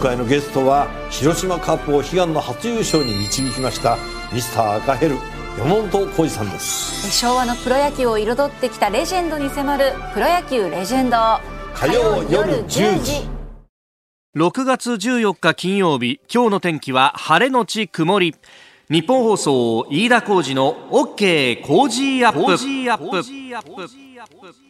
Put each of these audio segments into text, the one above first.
回のゲストは広島カープを悲願の初優勝に導きましたミスター赤ヘル山本浩二さんです。昭和のプロ野球を彩ってきたレジェンドに迫る「プロ野球レジェンド」火曜夜10時。6月14日金曜日今日の天気は晴れのち曇り。ニッポン放送飯田浩司の OK Cozy Up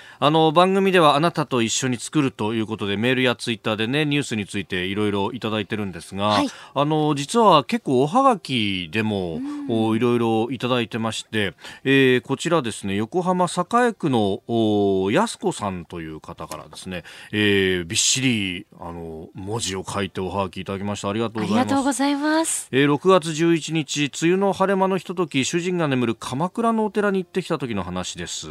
あの番組ではあなたと一緒に作るということでメールやツイッターでねニュースについていろいろいただいてるんですが、はい、あの実は結構おはがきでもいろいろいただいてまして、えー、こちらですね横浜栄区の安子さんという方からですね、えー、びっしりあの文字を書いておはがきいただきました。ありがとうございます。ありがとうございます、えー、6月11日梅雨の晴れ間のひととき主人が眠る鎌倉のお寺に行ってきた時の話です、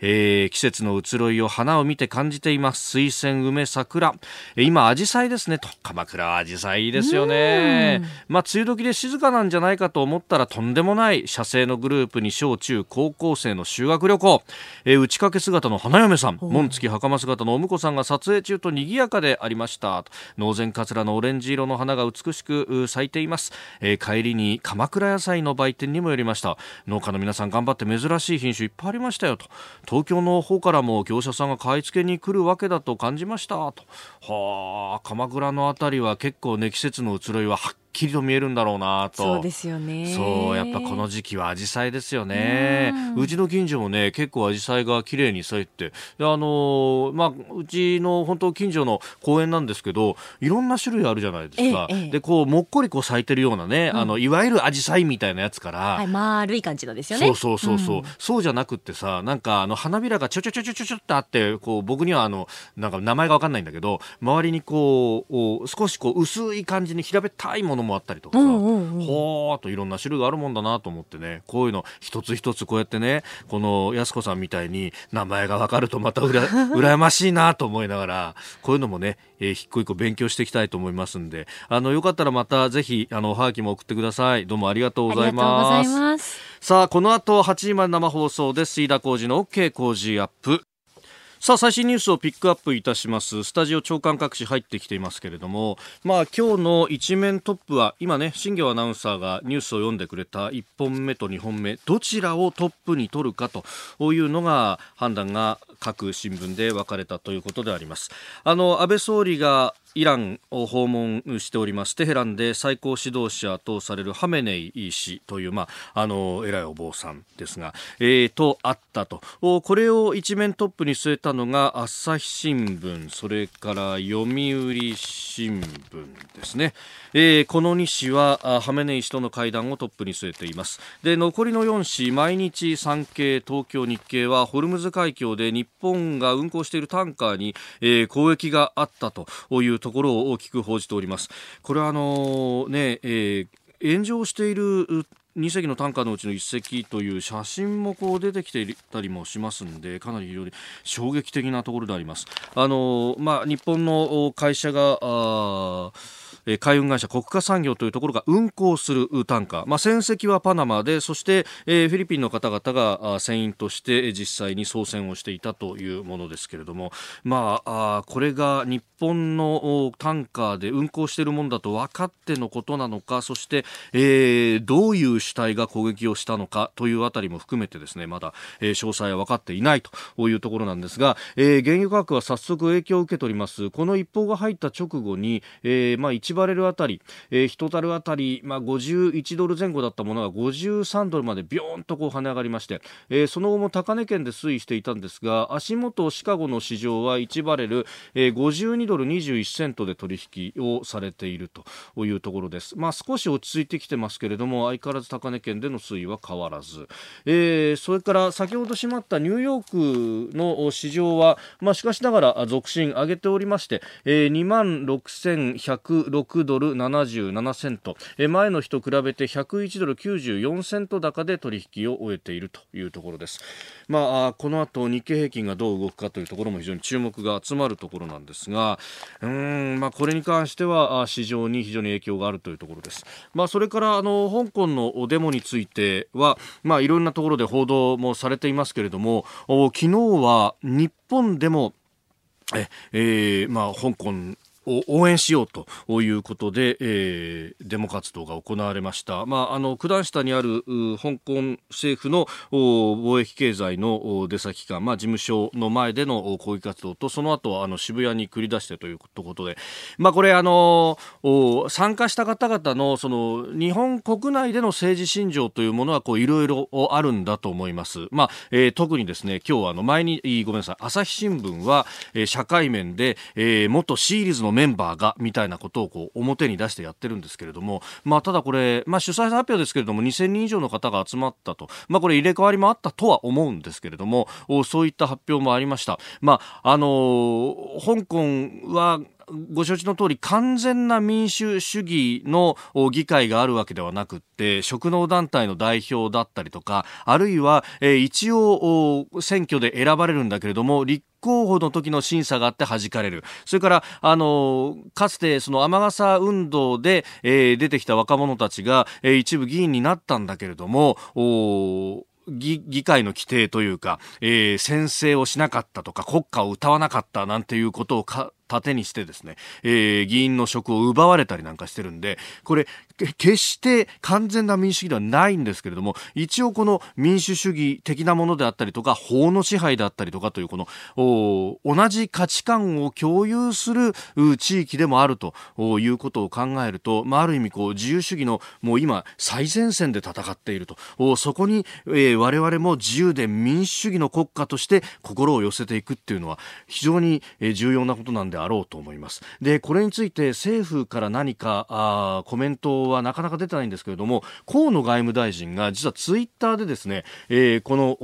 えー、季節の移ろいを花を見て感じています。水仙梅桜。今紫陽花ですね。と鎌倉は紫陽花いいですよね。まあ梅雨時で静かなんじゃないかと思ったらとんでもない社製のグループに小中高校生の修学旅行、えー、打ち掛け姿の花嫁さん。紋付き袴姿のお婿さんが撮影中と賑やかでありました。農前かつらのオレンジ色の花が美しく咲いています、えー、帰りに鎌倉野菜の売店にも寄りました。農家の皆さん頑張って珍しい品種いっぱいありましたよ。と東京の方からもも業者さんが買い付けに来るわけだと感じました。と。はあ鎌倉の辺りは結構ね季節の移ろいははっきりと見えるんだろうなと。そうですよね。そうやっぱこの時期は紫陽花ですよね。うちの近所もね結構紫陽花が綺麗に咲いてあのまあうちの本当近所の公園なんですけどいろんな種類あるじゃないですか、ええ、でこうもっこりこう咲いてるようなね、うん、あのいわゆる紫陽花みたいなやつから、はい、丸い感じのですよね。そうそうそうそう、うん、そうじゃなくってさなんかあの花びらがちょちょちょちょちょちょってあってこう僕にはあのなんか名前がわかんないんだけど周りにこう少しこう薄い感じに平べったいものもあったりとか、うんほーといろんな種類があるもんだなと思ってねこういうの一つ一つこうやってねこの安子さんみたいに名前がわかるとまたうら 羨ましいなと思いながらこういうのもね、えー、一個一個勉強していきたいと思いますんであのよかったらまたぜひあのおはがきも送ってください。どうもありがとうございます。さあこの後8時まで生放送です。飯田浩二の OK 工事アップさあ最新ニュースをピックアップいたします。スタジオ長官各紙入ってきていますけれども。まあ今日の一面トップは今ね新業アナウンサーがニュースを読んでくれた1本目と2本目。どちらをトップに取るかというのが判断が各新聞で分かれたということであります。あの安倍総理がイランを訪問しておりますテヘランで最高指導者とされるハメネイ氏という、まあ、あの偉いお坊さんですが、えー、とあったと。これを一面トップに据えたのが朝日新聞それから読売新聞ですね、えー、この2紙はハメネイ氏との会談をトップに据えています。で残りの4紙毎日産経東京日経はホルムズ海峡で日本が運航しているタンカーに、えー、攻撃があったというところを大きく報じております。これはあのね、えー、炎上している2隻のタンカーのうちの1隻という写真もこう出てきていたりもしますんでかなり非常に衝撃的なところであります。あのまあ、日本の会社があえ海運会社国家産業というところが運航するタンカー、まあ、船籍はパナマでそして、え、フィリピンの方々が船員として実際に操船をしていたというものですけれども、まあ、これが日本のタンカーで運航しているものだと分かってのことなのかそして、えー、どういう主体が攻撃をしたのかというあたりも含めてですねまだ、え、詳細は分かっていないというところなんですが、えー、原油価格は早速影響を受けております。この一報が入った直後に、えーまあ、1バレルあたり、えー、1タルあたり、まあ、51ドル前後だったものが53ドルまでビョーンとこう跳ね上がりまして、えー、その後も高値圏で推移していたんですが足元シカゴの市場は1バレル、えー、52ドル21セントで取引をされているというところです、まあ、少し落ち着いてきてますけれども相変わらず高値圏での推移は変わらず、えー、それから先ほど閉まったニューヨークの市場は、まあ、しかしながら続伸上げておりまして、えー、2万6106 6ドル77セント、え前の日と比べて101ドル94セント高で取引を終えているというところです。まあ、この後日経平均がどう動くかというところも非常に注目が集まるところなんですが、うん、まあ、これに関しては市場に非常に影響があるというところです。まあ、それからあの香港のデモについては、まあ、いろんなところで報道もされていますけれども、昨日は日本でもえ、えー、まあ、香港を応援しようということで、えー、デモ活動が行われました。まあ、あの、九段下にある香港政府の貿易経済の出先機関、まあ、事務所の前での抗議活動と、その後、あの、渋谷に繰り出してということで、まあ、これ、あの、参加した方々の、その、日本国内での政治信条というものは、こう、いろいろあるんだと思います。まあ、えー、特にですね、今日は、あの、前に、ごめんなさい、朝日新聞は、えー、社会面で、えー、元シーリーズのメンバーがみたいなことをこう表に出してやってるんですけれども、まあ、ただこれ、まあ、主催発表ですけれども2000人以上の方が集まったと、まあ、これ入れ替わりもあったとは思うんですけれどもそういった発表もありました。まああのー、香港はご承知の通り完全な民主主義の議会があるわけではなくて職能団体の代表だったりとかあるいは、え一応選挙で選ばれるんだけれども立候補の時の審査があって弾かれる。それから、あの、かつてその雨傘運動で、えー、出てきた若者たちが、えー、一部議員になったんだけれども、議議会の規定というか、えー、宣誓をしなかったとか国歌を歌わなかったなんていうことをか盾にしてですね、えー、議員の職を奪われたりなんかしてるんで、これ、決して完全な民主主義ではないんですけれども、一応この民主主義的なものであったりとか、法の支配であったりとかという、この、同じ価値観を共有する地域でもあるということを考えると、まあ、ある意味こう、自由主義のもう今、最前線で戦っていると。そこに、えー、我々も自由で民主主義の国家として心を寄せていくっていうのは、非常に重要なことなんであろうと思います。で、これについて政府から何かあコメントはなかなか出てないんですけれども、河野外務大臣が実はツイッターでですね、えー、この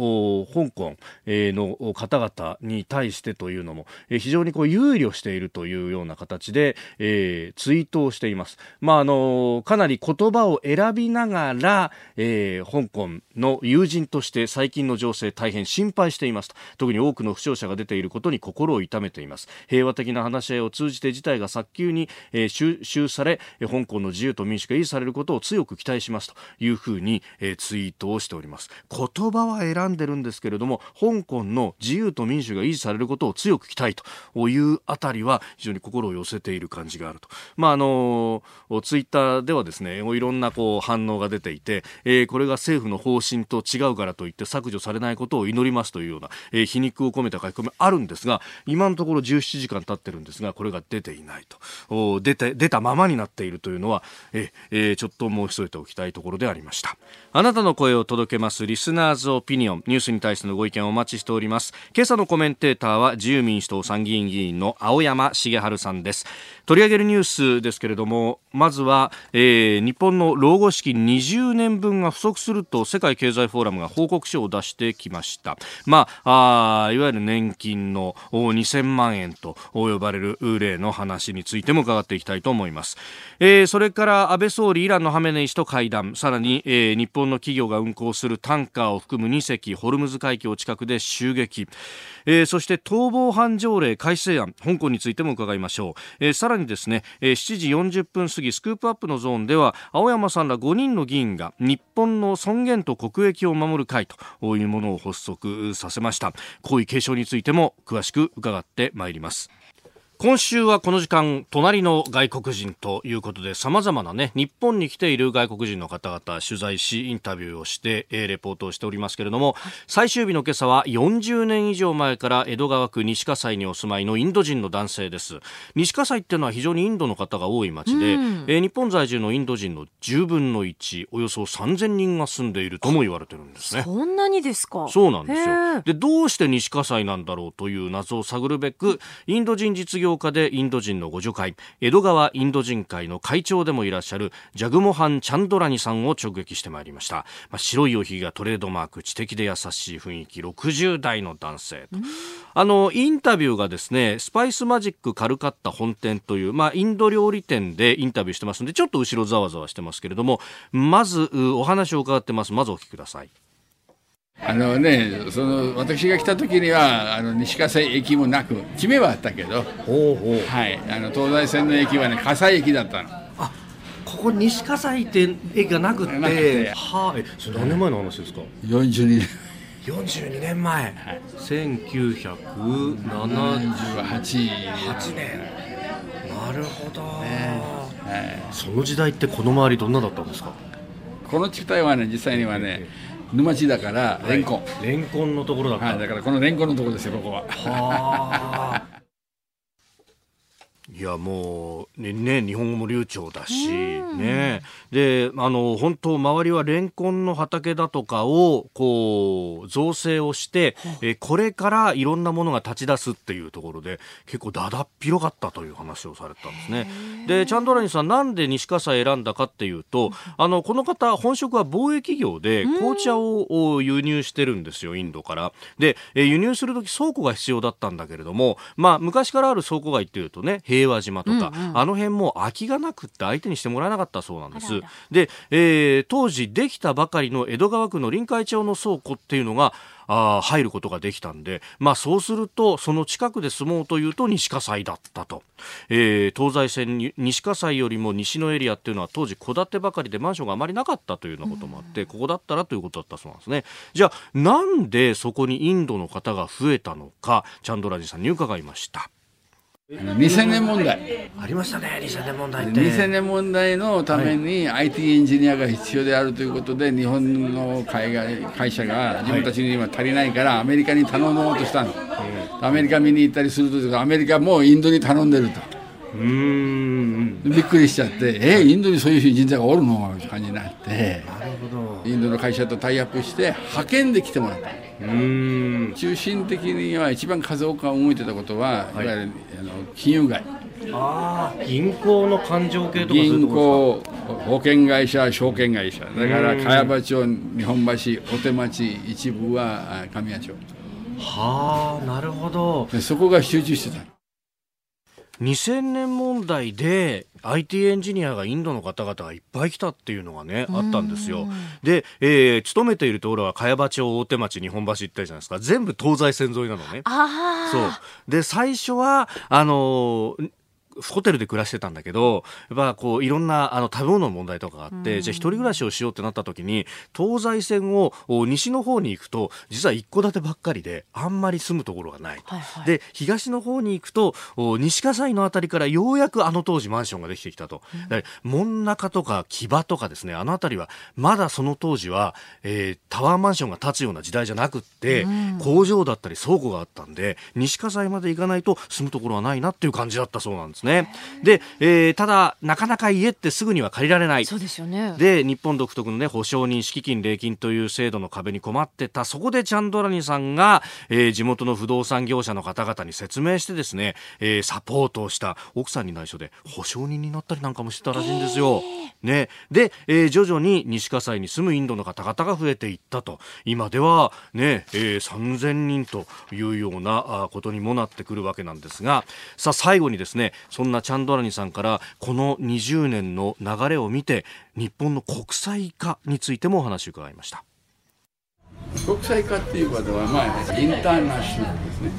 香港、えー、の方々に対してというのも、えー、非常にこう憂慮しているというような形で、えー、ツイートをしています。まあ、あのかなり言葉を選びながら、えー、香港の友人として最近の情勢大変心配していますと。特に多くの負傷者が出ていることに心を痛めています。平和的な話し合いを通じて事態が早急に、えー、収集され、香港の自由と民主が維持されることを強く期待しますというふうに、えー、ツイートをしております。言葉は選んでるんですけれども香港の自由と民主が維持されることを強く期待というあたりは非常に心を寄せている感じがあると。まああのツイッターではですねいろんなこう反応が出ていて、えー、これが政府の方針と違うからといって削除されないことを祈りますというような、えー、皮肉を込めた書き込みあるんですが今のところ17時間経ってるんですがこれが出ていないと出て出たままになっているというのはえ、えー、ちょっと申し添えておきたいところでありましたあなたの声を届けますリスナーズオピニオンニュースに対してのご意見をお待ちしております今朝のコメンテーターは自由民主党参議院議員の青山茂春さんです取り上げるニュースですけれどもまずは、えー、日本の老後資金20年分が不足すると世界経済フォーラムが報告書を出してきましたまああいわゆる年金の2000万円と呼ばれる例の話についても伺っていきたいと思います、えー、それから安倍総理イランのハメネイ師と会談。さらに、えー、日本の企業が運航するタンカーを含む2隻ホルムズ海峡近くで襲撃。えー、そして逃亡犯条例改正案香港についても伺いましょう、えー、さらにですね、えー、7時40分過ぎスクープアップのゾーンでは青山さんら5人の議員が日本の尊厳と国益を守る会というものを発足させました。皇位継承についても詳しく伺ってまいります。今週はこの時間、隣の外国人ということで、様々なね、日本に来ている外国人の方々取材し、インタビューをして、えー、レポートをしておりますけれども、最終日の今朝は40年以上前から江戸川区西葛西にお住まいのインド人の男性です。西葛西っていうのは非常にインドの方が多い町で、うん、えー、日本在住のインド人の10分の1、およそ3000人が住んでいるとも言われてるんですね。そんなにですか？そうなんですよ。で、どうして西葛西なんだろうという謎を探るべく、インド人実業業家でインド人の互助会江戸川インド人会の会長でもいらっしゃるジャグモハン・チャンドラニさんを直撃してまいりました、まあ、白いおひげがトレードマーク知的で優しい雰囲気60代の男性と、あのインタビューがですねスパイスマジックカルカッタ本店という、まあ、インド料理店でインタビューしてますのでちょっと後ろざわざわしてますけれどもまずお話を伺ってます。まずお聞きくださいあのね、その私が来た時にはあの西葛西駅もなく地名はあったけど、ほうほう。はい、あの東西線の駅はね葛西駅だったの。あここ西葛西って駅がなくって。なくて。はあえそれ何年前の話ですか？42年。42年前、1978 18年。なるほど、はい、その時代ってこの周りどんなだったんですか？この地帯はね実際にはね沼地だからレンコン、レンコンのところだった、はい、だからこのレンコンのところですよここは。はあいやもうねね日本語も流暢だしね。であの本当周りはレンコンの畑だとかをこう造成をしてえこれからいろんなものが立ち出すっていうところで結構だだっ広かったという話をされてたんですね。でチャンドラニさんなんで西葛西選んだかっていうとあのこの方本職は貿易業で紅茶をお輸入してるんですよインドから。でえ輸入する時倉庫が必要だったんだけれどもまあ昔からある倉庫街っていうとね平和島とか、あの辺も空きがなくって相手にしてもらえなかったそうなんですで、えー当時できたばかりの江戸川区の臨海町の倉庫っていうのがあー入ることができたんで、まあそうすると、その近くで住もうというと西葛西だったと。えー東西線に西葛西よりも西のエリアっていうのは当時戸建てばかりでマンションがあまりなかったというようなこともあって、ここだったらということだったそうなんですね。じゃあ、なんでそこにインドの方が増えたのか、チャンドラジさんに伺いました。あの2000年問題。ありましたね、2000年問題2000年問題のために IT エンジニアが必要であるということで日本の海外会社が自分たちに今足りないからアメリカに頼もうとしたの、アメリカ見に行ったりするとアメリカもうインドに頼んでるとうーん。びっくりしちゃってえインドにそういう人材がおるの？みたいな感じになって。インドの会社とタイアップして派遣で来てもらった。うーん。中心的には一番数多く動いてたことは、い、わゆるあの金融街。ああ、銀行の勘定系とか銀行、保険会社、証券会社、だから茅場町、日本橋、お手町、一部はあ神谷町、はあ、なるほど。でそこが集中してた。2000年問題で IT エンジニアがインドの方々がいっぱい来たっていうのがね、あったんですよ。で、えー勤めているところは茅場町、大手町、日本橋行ったじゃないですか。全部東西線沿いなのね。あそう。で、最初は、あのーホテルで暮らしてたんだけど、やっぱこういろんなあの食べ物の問題とかがあって、じゃあ一人暮らしをしようってなった時に、東西線をお西の方に行くと、実は一戸建てばっかりで、あんまり住むところがない。と。はいはい。で、東の方に行くと、お西葛西のあたりからようやくあの当時マンションができてきたと。だから門中とか木場とかですね、あのあたりは、まだその当時は、えータワーマンションが建つような時代じゃなくって、工場だったり倉庫があったんで、西葛西まで行かないと住むところはないなっていう感じだったそうなんですね。で、えーただ、なかなか家ってすぐには借りられない。そうですよね。で日本独特の、ね、保証人敷金礼金という制度の壁に困ってたそこでチャンドラニさんが、えー地元の不動産業者の方々に説明してですね、えーサポートをした奥さんに内緒で保証人になったりなんかもしてたらしいんですよ。ね、で、えー徐々に西葛西に住むインドの方々が増えていったと今では、ねえー3000人というようなあことにもなってくるわけなんですがさあ最後にですねそんなチャンドラニさんからこの20年の流れを見て日本の国際化についてもお話を伺いました。国際化っていうことは、まあ、インターナショナルですね。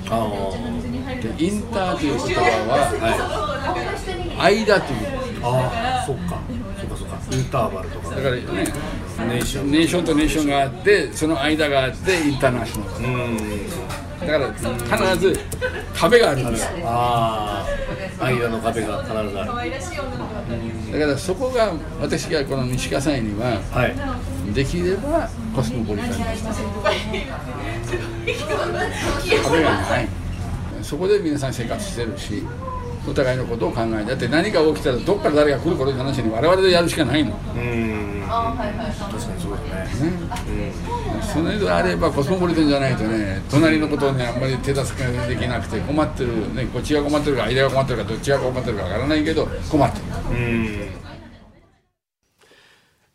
でインターという言葉は、間という。ああ、そっか、そっかそっか、インターバルとかだからね、ネーションネーションとネーションがあって、その間があって、インターナショナル。だから必ず壁があるんですよ。ああ、間の壁が必ずある。だからそこが私がこの西葛西にははい。できればコスモポリタンで す壁がないそこで皆さん生活してるしお互いのことを考えだって何か起きたらどっから誰が来るこの話に我々でやるしかないの、うん。確かにそうですね。それであればコスモポリタンじゃないとね隣のことをねあんまり手助けできなくて困ってる、ね、こっちが困ってるか間が困ってるかどっちが困ってるかわからないけど困ってる。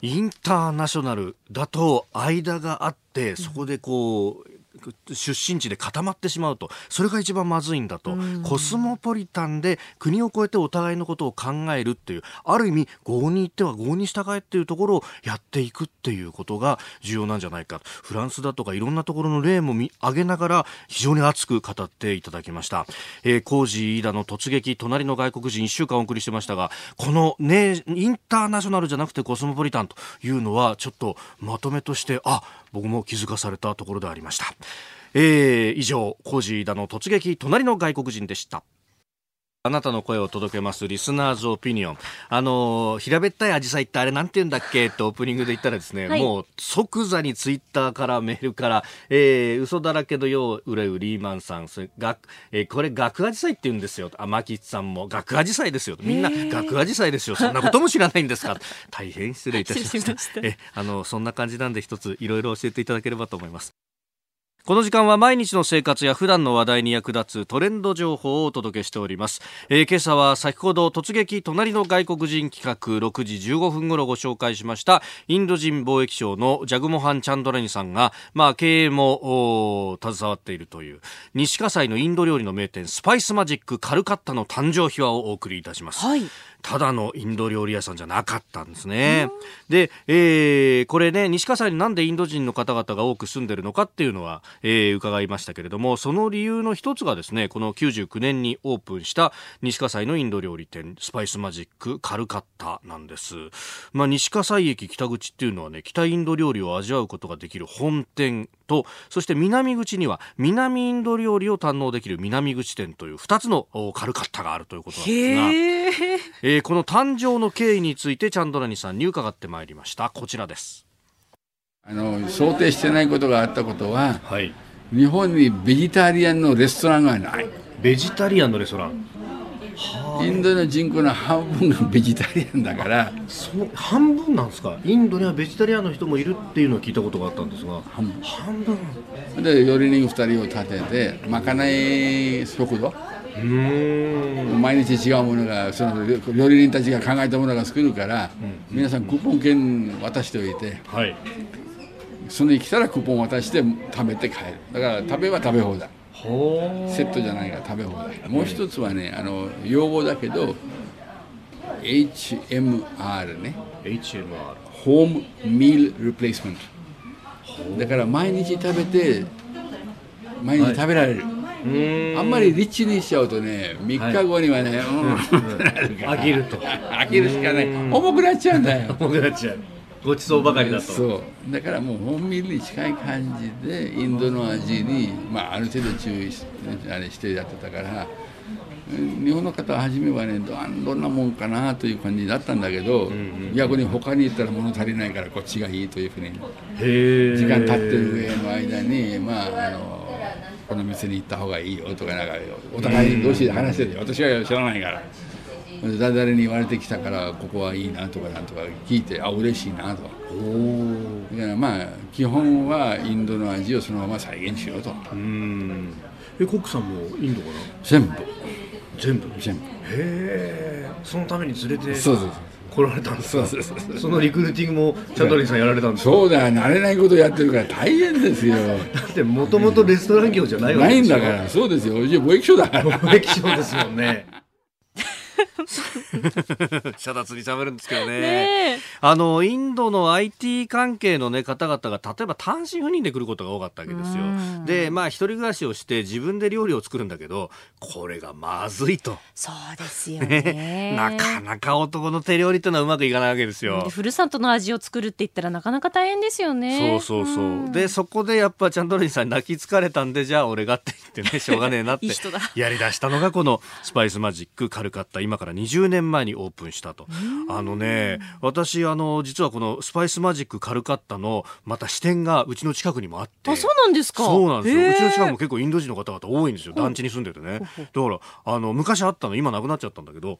インターナショナルだと間があってそこでこう出身地で固まってしまうとそれが一番まずいんだと、コスモポリタンで国を越えてお互いのことを考えるっていうある意味合に行っては合に従えっていうところをやっていくっていうことが重要なんじゃないかフランスだとかいろんなところの例も見挙げながら非常に熱く語っていただきました、えー、工事飯田の突撃隣の外国人1週間お送りしてましたがこのねインターナショナルじゃなくてコスモポリタンというのはちょっとまとめとしてあ僕も気づかされたところでありました。えー、以上、コージーだの突撃、隣の外国人でした。あなたの声を届けますリスナーズオピニオン。あの、平べったいアジサイってあれなんて言うんだっけってオープニングで言ったらですね、はい、もう即座にツイッターからメールから、えー、嘘だらけのよう売れうリーマンさん、それが、えー、これ学アジサイって言うんですよ。あ、マキさんも学アジサイですよ。みんな学アジサイですよ。そんなことも知らないんですか？大変失礼いたしました。したえ、あの、そんな感じなんで一ついろいろ教えていただければと思います。この時間は毎日の生活や普段の話題に役立つトレンド情報をお届けしております、えー、今朝は先ほど突撃隣の外国人企画6時15分頃ご紹介しましたインド人貿易商のジャグモハン・チャンドラニさんが、まあ、経営も携わっているという西葛西のインド料理の名店スパイスマジックカルカッタの誕生秘話をお送りいたします、はい。ただのインド料理屋さんじゃなかったんですね。で、えー、これね、西葛西になんでインド人の方々が多く住んでるのかっていうのは、えー、伺いましたけれども、その理由の一つがですね、この99年にオープンした西葛西のインド料理店、スパイスマジックカルカッタなんです。まあ、西葛西駅北口っていうのはね、北インド料理を味わうことができる本店と、そして南口には南インド料理を堪能できる南口店という2つのカルカッタがあるということなんですが、えー、この誕生の経緯についてチャンドラニさんに伺ってまいりました。こちらです。あの想定してないことがあったことは、はい、日本にベジタリアンのレストランがない。ベジタリアンのレストランインドの人口の半分がベジタリアンだから。そう半分なんですか？インドにはベジタリアンの人もいるっていうのを聞いたことがあったんですが半分。半分で料理人2人を立ててまかない食堂毎日違うものがその料理人たちが考えたものが作るから、うん、皆さんクーポン券渡しておいて、はい、そのに来たらクーポン渡して食べて帰る。だから食べは食べ放題セットじゃないから食べ放題もう一つはねあの用語だけど HMR ね HMR ホームミールリプレイスメントだから毎日食べて毎日食べられる、はい。あんまりリッチにしちゃうとね3日後にはね、はい、うん、飽きると。飽きるしかない。重くなっちゃうんだよ。重くなっちゃうごちそうばかりだと。そう。だからもう本ミルに近い感じでインドの味に、まあ、ある程度注意しあれしてやってたから日本の方は初めはねどんなもんかなという感じだったんだけど、逆に他に行ったら物足りないからこっちがいいというふうに時間経ってる上の間にまああのこの店に行った方がいいよとかなんかお互い同士で話してて私は知らないから誰々に言われてきたからここはいいなとかなんとか聞いてあ嬉しいなとだからまあ基本はインドの味をそのまま再現しようと。うん。えコックさんもインドかな？全部。全部？全部。へえそのために連れてそうそう来られたんですか？そのリクルーティングもチャドリーさんやられたんですか？そうだよ。慣れないことやってるから大変ですよ。だってもともとレストラン業じゃないわけですよ。ないんだから。そうですよ。貿易商だから。貿易商ですもんね 遮奪に喋るんですけどね。ねあのインドの IT 関係の、ね、方々が例えば単身赴任で来ることが多かったわけですよ。でまあ一人暮らしをして自分で料理を作るんだけどこれがまずいと。そうですよね。なかなか男の手料理ってのはうまくいかないわけですよ。ふるさとの味を作るって言ったらなかなか大変ですよね。そうそうそう。でそこでやっぱチャンドリンさんに泣き疲れたんでじゃあ俺がって言ってねしょうがねえなって。やりだしたのがこのスパイスマジックカルカッタ今から20年前にオープンしたとあのね私あの実はこのスパイスマジックカルカッタのまた支店がうちの近くにもあってあ、そうなんですか？そうなんですよ。うちの近くも結構インド人の方々多いんですよ。団地に住んでてね。だから、あの、昔あったの、今なくなっちゃったんだけど、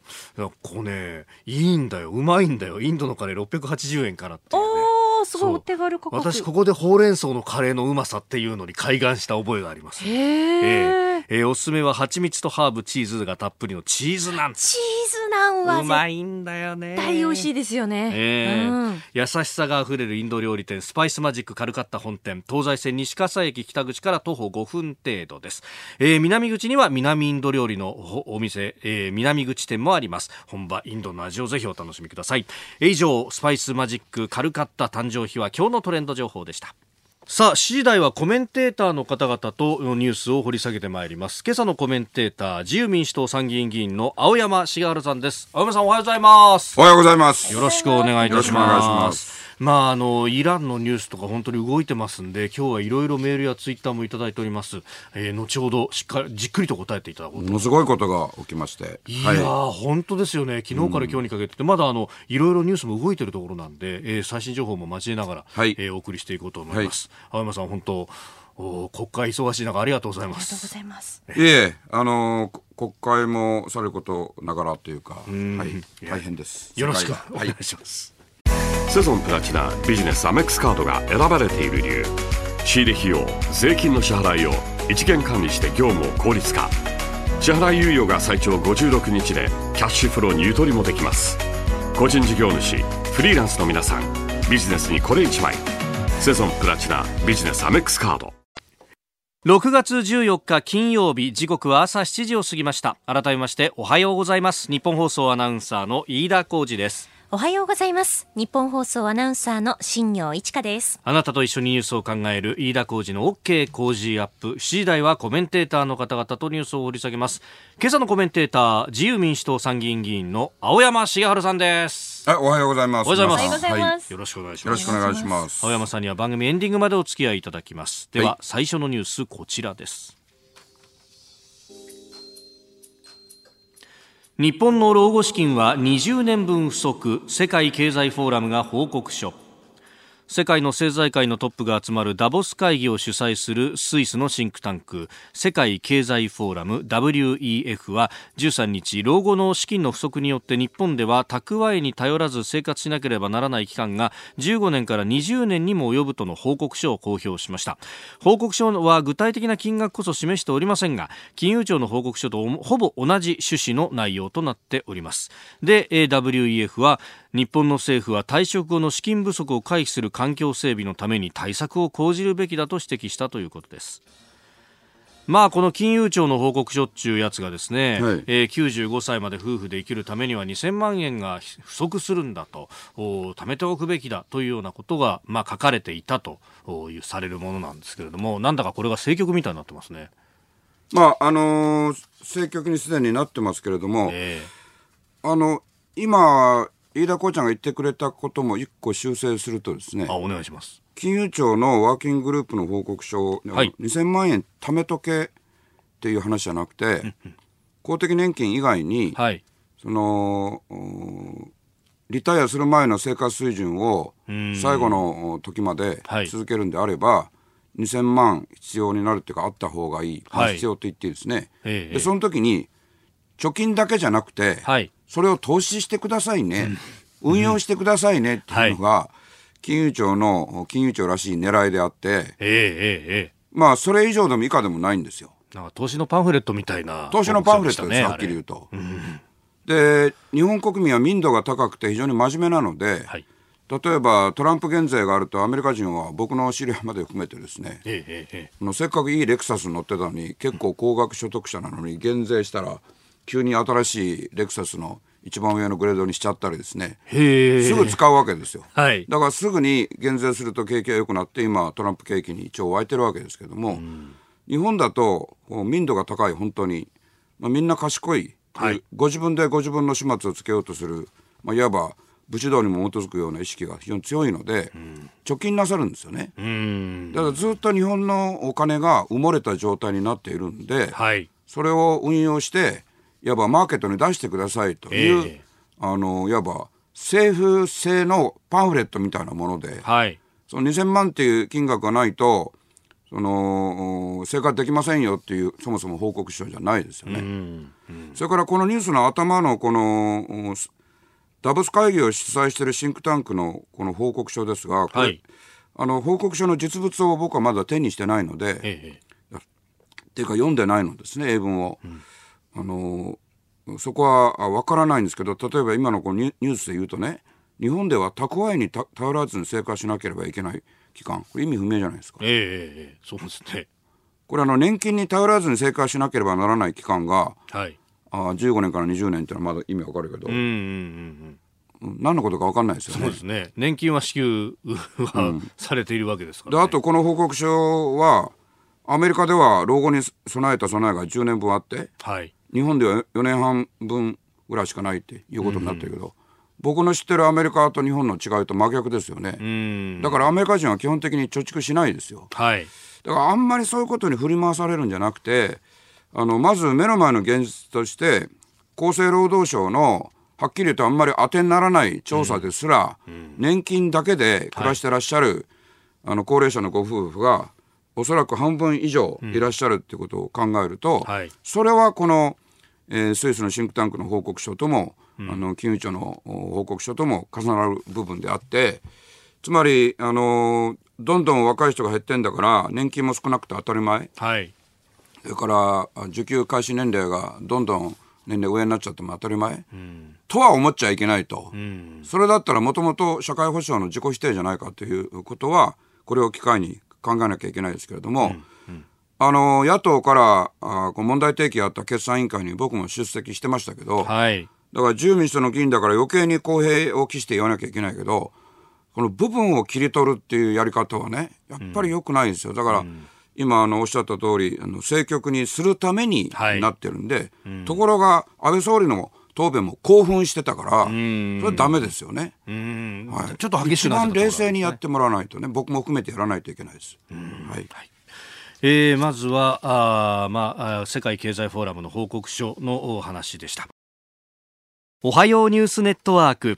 こうね、いいんだよ、うまいんだよ。インドのカレー680円からっていうね。すごいお手軽価格。私、ここでほうれん草のカレーのうまさっていうのに開眼した覚えがあります。へえー。ええーおすすめは蜂蜜とハーブ、チーズがたっぷりのチーズナンチーズナンはうまいんだよね。絶対美味しいですよね。ええうん優しさがあふれるインド料理店スパイスマジックカルカッタ本店東西線西葛西駅北口から徒歩5分程度です、えー南口には南インド料理のおお店、えー南口店もあります本場インドの味をぜひお楽しみくださいえー以上スパイスマジックカルカッタ誕生日は今日のトレンド情報でしたさあ、次第はコメンテーターの方々とニュースを掘り下げてまいります。今朝のコメンテーター、自由民主党参議院議員の青山茂春さんです。青山さんおはようございます。おはようございます。よろしくお願いいたし。ますまあ、あの、イランのニュースとか本当に動いてますんで、今日はいろいろメールやツイッターもいただいております。えー後ほどしっかり、じっくりと答えていただこうとものすごいことが起きまして。いやー、本当ですよね。昨日から今日にかけて、まだあの、いろいろニュースも動いてるところなんで、えー最新情報も交えながら、はいえーお送りしていこうと思います。青山さん、本当、お国会忙しい中ありがとうございまありがとうごす。ざいます。いえ、あのーこ国会もさることながらというか、はい、大変です。よろしくお願いします。セゾンプラチナビジネスアメックスカードが選ばれている理由。仕入れ費用税金の支払いを一元管理して業務を効率化。支払い猶予が最長56日でキャッシュフローにゆとりもできます。個人事業主フリーランスの皆さんビジネスにこれ一枚。セゾンプラチナビジネスアメックスカード。6月14日金曜日時刻は朝7時を過ぎました。改めましておはようございます。日本放送アナウンサーの飯田浩二です。おはようございます。日本放送アナウンサーの新業一華です。あなたと一緒にニュースを考える飯田浩二の OK 工事アップ。7時台はコメンテーターの方々とニュースを掘り下げます。今朝のコメンテーター自由民主党参議院議員の青山茂春さんです。はい、おはようございます。おはようございます。はいよろしくお願いしよろますしくお願いします。青山さんには番組エンディングまでお付き合いいただきます。では、はい。最初のニュースこちらです日本の老後資金は20年分不足。世界経済フォーラムが報告書。世界の政財界のトップが集まるダボス会議を主催するスイスのシンクタンク世界経済フォーラム WEF は13日老後の資金の不足によって日本では蓄えに頼らず生活しなければならない期間が15年から20年にも及ぶとの報告書を公表しました。報告書は具体的な金額こそ示しておりませんが金融庁の報告書とほぼ同じ趣旨の内容となっております。で WEF は日本の政府は退職後の資金不足を回避する環境整備のために対策を講じるべきだと指摘したということです。まあこの金融庁の報告書っていうやつがですね、はいえー95歳まで夫婦で生きるためには2000万円が不足するんだとお貯めておくべきだというようなことが、まあ、書かれていたとおいうされるものなんですけれどもなんだかこれが政局みたいになってますね。まあ、あのー政局にすでになってますけれども、えあの、今、飯田こうちゃんが言ってくれたことも一個修正するとですねー、あお願いします。金融庁のワーキンググループの報告書、はい。2000万円貯めとけっていう話じゃなくて、公的年金以外に、はい。そのうんリタイアする前の生活水準をん。最後の時まではい。続けるんであれば、2000万必要になるっていうかあった方がいい、まあはい。必要と言っていいですね、ええでその時に貯金だけじゃなくて、はい。それを投資してくださいね、運用してくださいねっていうのが、金融庁の金融庁らしい狙いであって、ええええええ。まあそれ以上でも以下でもないんですよ。なんか投資のパンフレットみたいな投資のパンフレットです、ねはっきり言うと。で、日本国民は民度が高くて非常に真面目なので、はい。例えばトランプ減税があるとアメリカ人は僕の知り合いまで含めてですね、ええええせっかくいいレクサスに乗ってたのに結構高額所得者なのに減税したら急に新しいレクサスの一番上のグレードにしちゃったりですね。すぐ使うわけですよ。はい。だからすぐに減税すると景気が良くなって今トランプ景気に一応湧いてるわけですけども、日本だと民度が高い本当に、まあ、みんな賢い、はい。ご自分でご自分の始末をつけようとする、まあ、いわば武士道にも基づくような意識が非常に強いので、貯金なさるんですよね。うん。だからずっと日本のお金が埋もれた状態になっているんで、はい。それを運用していわばマーケットに出してくださいという、ええ。あのいわば政府製のパンフレットみたいなもので、はい。その2000万っていう金額がないとその生活できませんよっていうそもそも報告書じゃないですよね。それからこのニュースの頭のこのおダボス会議を主催しているシンクタンクのこの報告書ですが、はい。あの報告書の実物を僕はまだ手にしてないので、ええ。っていうか読んでないのですね英文を、あのそこはあ分からないんですけど例えば今のこのニュニュースで言うとね日本では蓄えにた頼らずに生活しなければいけない期間これ意味不明じゃないですかええええそうですね。これあの年金に頼らずに生活しなければならない期間がはい。あ15年から20年っていうのはまだ意味わかるけど、うんうんうんうん。うん何のことか分かんないですよねそうですね。年金は支給はされているわけですから、でね。あとこの報告書はアメリカでは老後に備えた備えが10年分あってはい。日本では4年半分ぐらいしかないっていうことになってるけど、僕の知ってるアメリカと日本の違いと真逆ですよね、うん。だからアメリカ人は基本的に貯蓄しないですよ。はい。だからあんまりそういうことに振り回されるんじゃなくてあのまず目の前の現実として厚生労働省のはっきり言うとあんまり当てにならない調査ですら、年金だけで暮らしてらっしゃる、あの高齢者のご夫婦がおそらく半分以上いらっしゃるってことを考えると、はい。それはこの、えースイスのシンクタンクの報告書とも、あの金融庁のお報告書とも重なる部分であってつまり、あのーどんどん若い人が減ってんだから年金も少なくて当たり前。はい。それからあ受給開始年齢がどんどん年齢上になっちゃっても当たり前、とは思っちゃいけないと、それだったらもともと社会保障の自己否定じゃないかということはこれを機会に考えなきゃいけないですけれども、あの野党からあ問題提起あった決算委員会に僕も出席してましたけど、はい。だから自由民主党の議員だから余計に公平を期して言わなきゃいけないけど、この部分を切り取るっていうやり方はね、やっぱり良くないですよ。だから、今あのおっしゃった通り、あの政局にするためにはいなってるんで、ところが安倍総理の答弁も興奮してたから、それはダメですよね。うん。はい、ちょっと激しく一番な冷静にやってもらわないとね、僕も含めてやらないといけないです。はい。えーまずはあ、まあ、世界経済フォーラムの報告書のお話でした。おはようニュースネットワーク。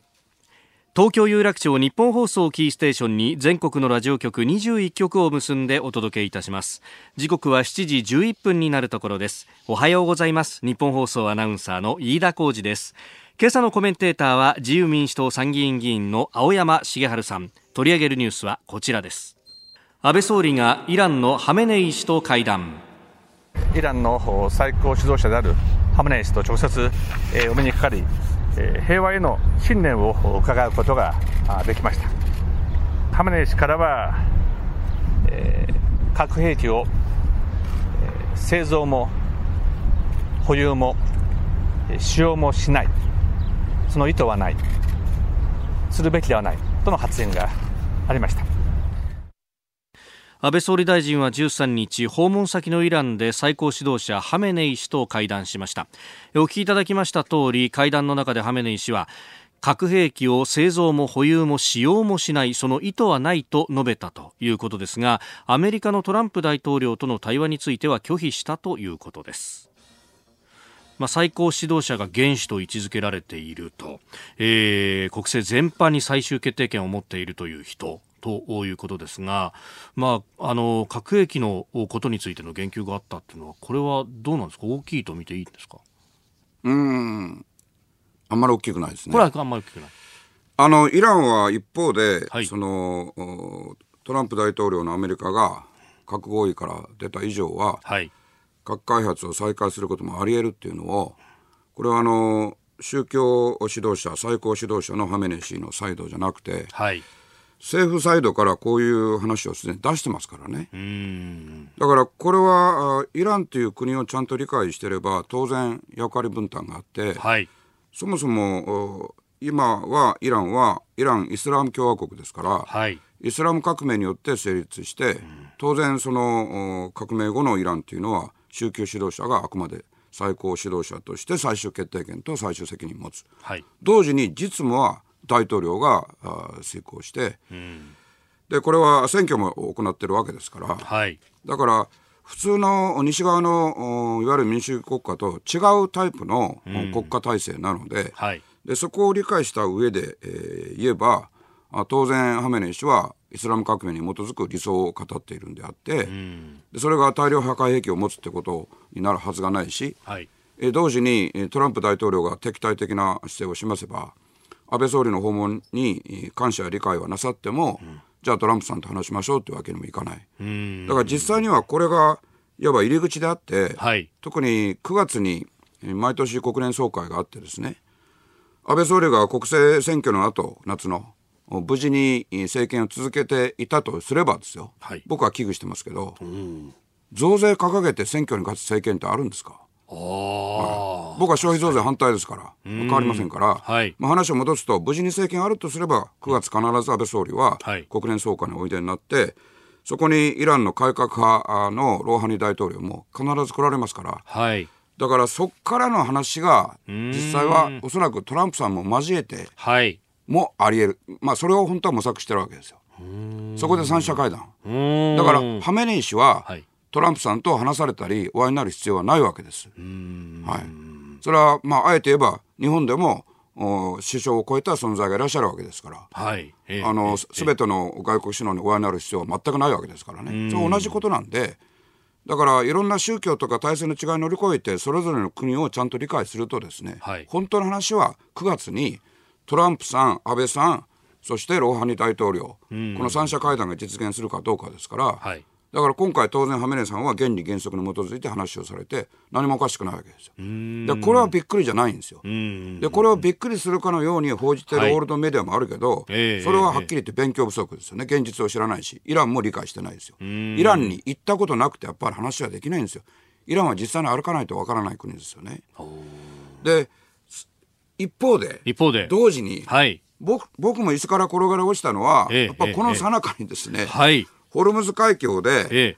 東京有楽町日本放送キーステーションに全国のラジオ局21局を結んでお届けいたします。時刻は7時11分になるところです。おはようございます。日本放送アナウンサーの飯田浩二です。今朝のコメンテーターは自由民主党参議院議員の青山茂春さん。取り上げるニュースはこちらです。安倍総理がイランのハメネイ師と会談。イランの最高指導者であるハムネイ師と直接、お目にかかり、平和への信念を伺うことができました。ハムネイ師からは、核兵器を、製造も保有も使用もしない。その意図はない。するべきではない。との発言がありました。安倍総理大臣は13日訪問先のイランで最高指導者ハメネイ師と会談しました。お聞きいただきました通り会談の中でハメネイ師は核兵器を製造も保有も使用もしないその意図はないと述べたということですがアメリカのトランプ大統領との対話については拒否したということです。まあ、最高指導者が元首と位置づけられていると、えー国政全般に最終決定権を持っているという人。ということですが、まあ、あの核兵器のことについての言及があったっていうのはこれはどうなんですか？大きいと見ていいんですか、うーん。あんまり大きくないですね。これはあんまり聞けない。あのイランは一方で、はい。そのおトランプ大統領のアメリカが核合意から出た以上ははい。核開発を再開することもあり得るっていうのをこれはあの宗教指導者最高指導者のハメネイ師のサイドじゃなくてはい政府サイドからこういう話をすでに出してますからね。だからこれはあイランという国をちゃんと理解してれば当然役割分担があって、はい。そもそもお今はイランはイランイスラム共和国ですから、はい。イスラム革命によって成立して、当然そのお革命後のイランというのは宗教指導者があくまで最高指導者として最終決定権と最終責任を持つ。はい。同時に実務は大統領があ遂行して、でこれは選挙も行ってるわけですから、はい。だから普通の西側のおいわゆる民主主義国家と違うタイプの国家体制なので,、はい。でそこを理解した上で、えー言えばあ当然ハメネイ師はイスラム革命に基づく理想を語っているんであって、でそれが大量破壊兵器を持つってことになるはずがないし、はい。えー同時にえートランプ大統領が敵対的な姿勢を示せば安倍総理の訪問にえー感謝や理解はなさっても、じゃあトランプさんと話しましょうってわけにもいかない。だから実際にはこれがいわば入り口であって、はい。特に9月にえー毎年国連総会があってですね安倍総理が国政選挙の後夏のお無事にえー政権を続けていたとすればですよ、はい。僕は危惧してますけど、増税掲げて選挙に勝つ政権ってあるんですか？僕は消費増税反対ですから変わりませんから、はい。まあ、話を戻すと無事に政権あるとすれば9月必ず安倍総理ははい。国連総会においでになってそこにイランの改革派のローハニ大統領も必ず来られますから。はい。だからそこからの話が実際はおそらくトランプさんも交えてはい。もあり得る。まあそれを本当は模索してるわけですよ。そこで三者会談。だからハメネイ氏ははいトランプさんと話されたりお会いになる必要はないわけです。はい、それはまああえて言えば日本でもお首相を超えた存在がいらっしゃるわけですから。はい。ええ。あのすべての外国首脳にお会いになる必要は全くないわけですからね。それ同じことなんで、だからいろんな宗教とか体制の違いを乗り越えて、それぞれの国をちゃんと理解するとですね、はい。本当の話は9月にトランプさん、安倍さん、そしてローハニ大統領、この三者会談が実現するかどうかですから、はいだから今回当然ハメネイさんは原理原則に基づいて話をされて何もおかしくないわけですよ。でこれはびっくりじゃないんですよ。でこれをびっくりするかのように報じてるはいオールドメディアもあるけど、ええそれははっきり言って勉強不足ですよね現実を知らないしイランも理解してないですよ。イランに行ったことなくてやっぱり話はできないんですよ。イランは実際に歩かないとわからない国ですよね。で一方で一方で。同時に、はい。僕僕も椅子から転がり落ちたのは、ええやっぱこの最中にですね、はい。ホルムズ海峡で、ええ。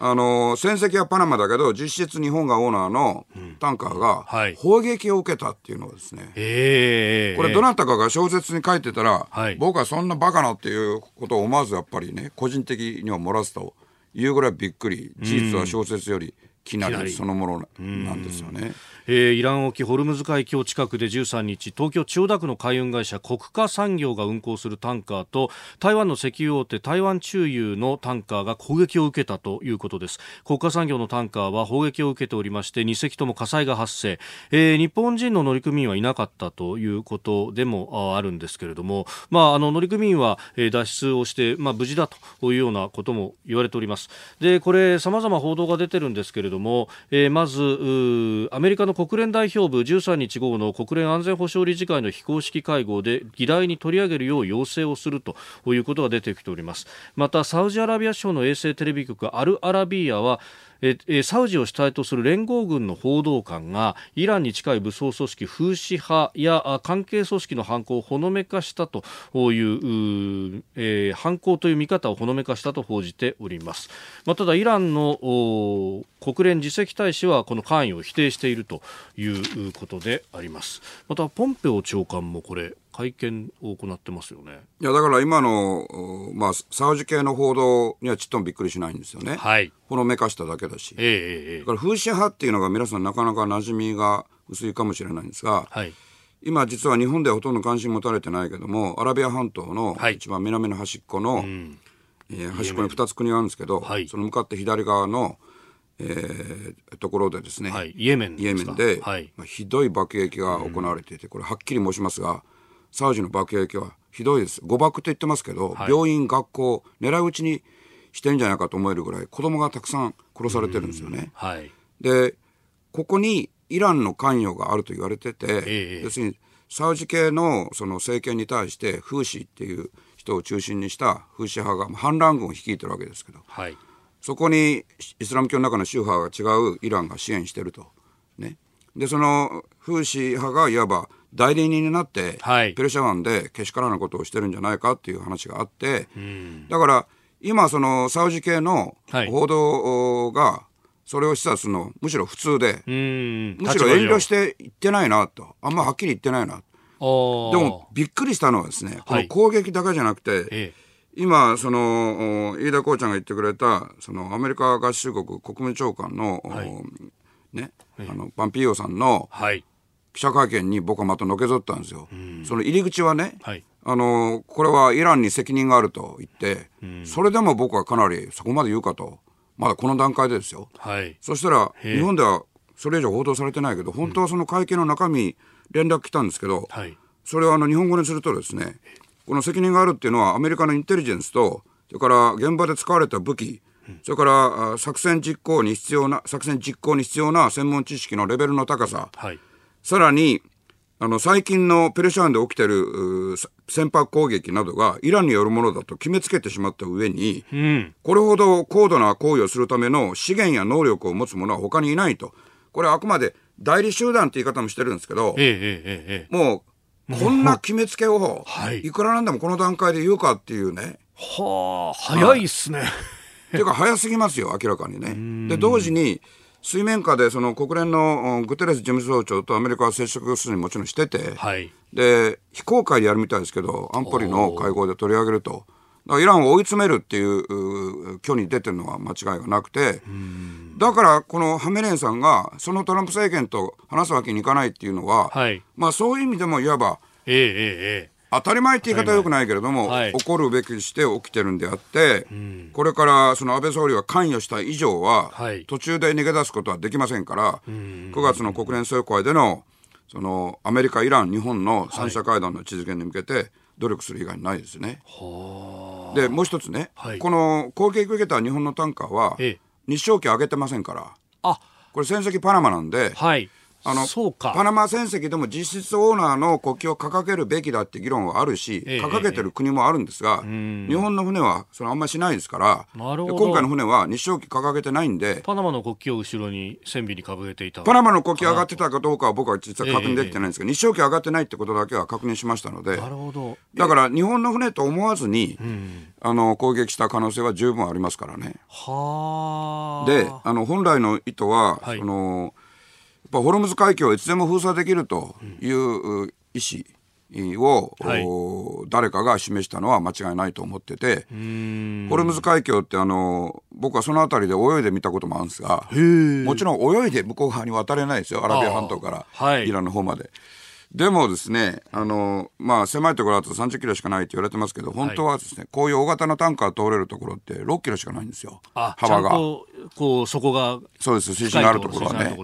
あの船籍はパナマだけど実質日本がオーナーのタンカーがはい。砲撃を受けたっていうのをですね、ええ。これどなたかが小説に書いてたら、はい。僕はそんなバカなっていうことを思わずやっぱりね個人的には漏らすというぐらいびっくり。事実は小説よりきなきなり。り。そのものなんですよね。えーイラン沖ホルムズ海峡近くで13日東京千代田区の海運会社国家産業が運航するタンカーと台湾の石油大手台湾中油のタンカーが攻撃を受けたということです。国家産業のタンカーは砲撃を受けておりまして2隻とも火災が発生、えー日本人の乗組員はいなかったということでもああるんですけれども、まあ、あの乗組員は、えー脱出をして、まあ、無事だというようなことも言われております。でこれ様々報道が出てるんですけれども、えーまずアメリカの国連代表部13日午後の国連安全保障理事会の非公式会合で議題に取り上げるよう要請をするということが出てきております。またサウジアラビア省の衛星テレビ局アルアラビアはえサウジを主体とする連合軍の報道官がイランに近い武装組織フーシ派や関係組織の犯行をほのめかしたというう、えー犯行という見方をほのめかしたと報じております、まあ、ただイランの国連次席大使はこの関与を否定しているということであります。またポンペオ長官もこれ会見を行ってますよね。いやだから今の、おまあ、サウジ系の報道にはちっともびっくりしないんですよね。はい。ほのめかしただけだし。えええええだから風刺派っていうのが皆さんなかなか馴染みが薄いかもしれないんですが、はい。今実は日本ではほとんど関心持たれてないけどもアラビア半島のはい。一番南の端っこの、えー端っこに2つ国があるんですけど、はい。その向かって左側の、えーところでですね、はい。イエメンイエですか。メンで、はい。まあ、ひどい爆撃が行われていて、これはっきり申しますがサウジの爆撃はひどいです。誤爆って言ってますけど、はい。病院学校狙い撃ちにしてるんじゃないかと思えるぐらい子供がたくさん殺されてるんですよね。はい。でここにイランの関与があると言われてて、ええ。要するにサウジ系のその政権に対してフーシっていう人を中心にしたフーシ派が反乱軍を率いてるわけですけどはい。そこにイスラム教の中の宗派が違うイランが支援してると。ね、でそのフーシ派がいわば代理人になって、はい。ペルシャ湾でけしからなことをしてるんじゃないかっていう話があって、だから今そのサウジ系のはい。報道がそれを示唆するのむしろ普通で、うーん。むしろ遠慮して言ってないなと。あんまはっきり言ってないなでもびっくりしたのはですねこはい。の攻撃だけじゃなくて、え今、その、飯田こうちゃんが言ってくれた、その、アメリカ合衆国国務長官の、ね、あの、パンピーヨさんのはい。記者会見に僕はまたのけぞったんですよ。その入り口はね、はい。あの、これはイランに責任があると言って、それでも僕はかなりそこまで言うかと、まだこの段階でですよ。はい。そしたら、日本ではそれ以上報道されてないけど、本当はその会見の中身、連絡来たんですけど、はい。それをあの日本語にするとですね、この責任があるっていうのはアメリカのインテリジェンスと、それから現場で使われた武器、それからあ作戦実行に必要な、作戦実行に必要な専門知識のレベルの高さ、はい。さらに、あの、最近のペルシャ湾で起きてる船舶攻撃などがイランによるものだと決めつけてしまった上に、うん。これほど高度な行為をするための資源や能力を持つ者は他にいないと。これはあくまで代理集団って言い方もしてるんですけど、えええ。もう、こんな決めつけを、はいいくらなんでもこの段階で言うかっていうね。はあ、早いっすね。ていうか早すぎますよ、明らかにね。で、同時に、水面下でその国連のうんグテレス事務総長とアメリカは接触するにもちろんしてて、はい。で、非公開でやるみたいですけど、安保理の会合で取り上げると。だからイランを追い詰めるっていうう挙に出てるのは間違いがなくて、だからこのハメネイさんがそのトランプ政権と話すわけにいかないっていうのは、はい。まあそういう意味でもいわばえええ。当たり前って言い方はよくないけれども、はい。起こるべきして起きてるんであって、これからその安倍総理が関与した以上は、はい。途中で逃げ出すことはできませんから、9月の国連総会でのそのアメリカ、イラン、日本の三者会談の実現に向けて努力する以外にないですね。でもう一つね、はい。この攻撃を受けた日本のタンカーは、ええ。日照機上げてませんから、あ、これ船籍パナマなんで、はい。あの。パナマ船籍でも実質オーナーの国旗を掲げるべきだって議論はあるし、ええ掲げてる国もあるんですが、日本の船はそれあんまりしないですから、今回の船は日照旗掲げてないんで、パナマの国旗を後ろに線尾にかぶせていた。パナマの国旗上がってたかどうかは僕は実は確認できてないんですけど、日照旗上がってないってことだけは確認しましたので、なるほど。だから日本の船と思わずに、あの攻撃した可能性は十分ありますからね。はあ。で、あの本来の意図は、はいそのぱホルムズ海峡をいつでも封鎖できるというう意思を、はいお誰かが示したのは間違いないと思ってて。ホルムズ海峡ってあの僕はその辺りで泳いで見たこともあるんですが。もちろん泳いで向こう側に渡れないですよ、アラビア半島から、イランの方まで。でもですね、あの、まあ、狭いところだと30キロしかないって言われてますけど、本当はですね、こういう大型のタンカー通れるところって6キロしかないんですよ。あ、幅が。ちゃんと、こう、そこが、そうです、水深があるところはね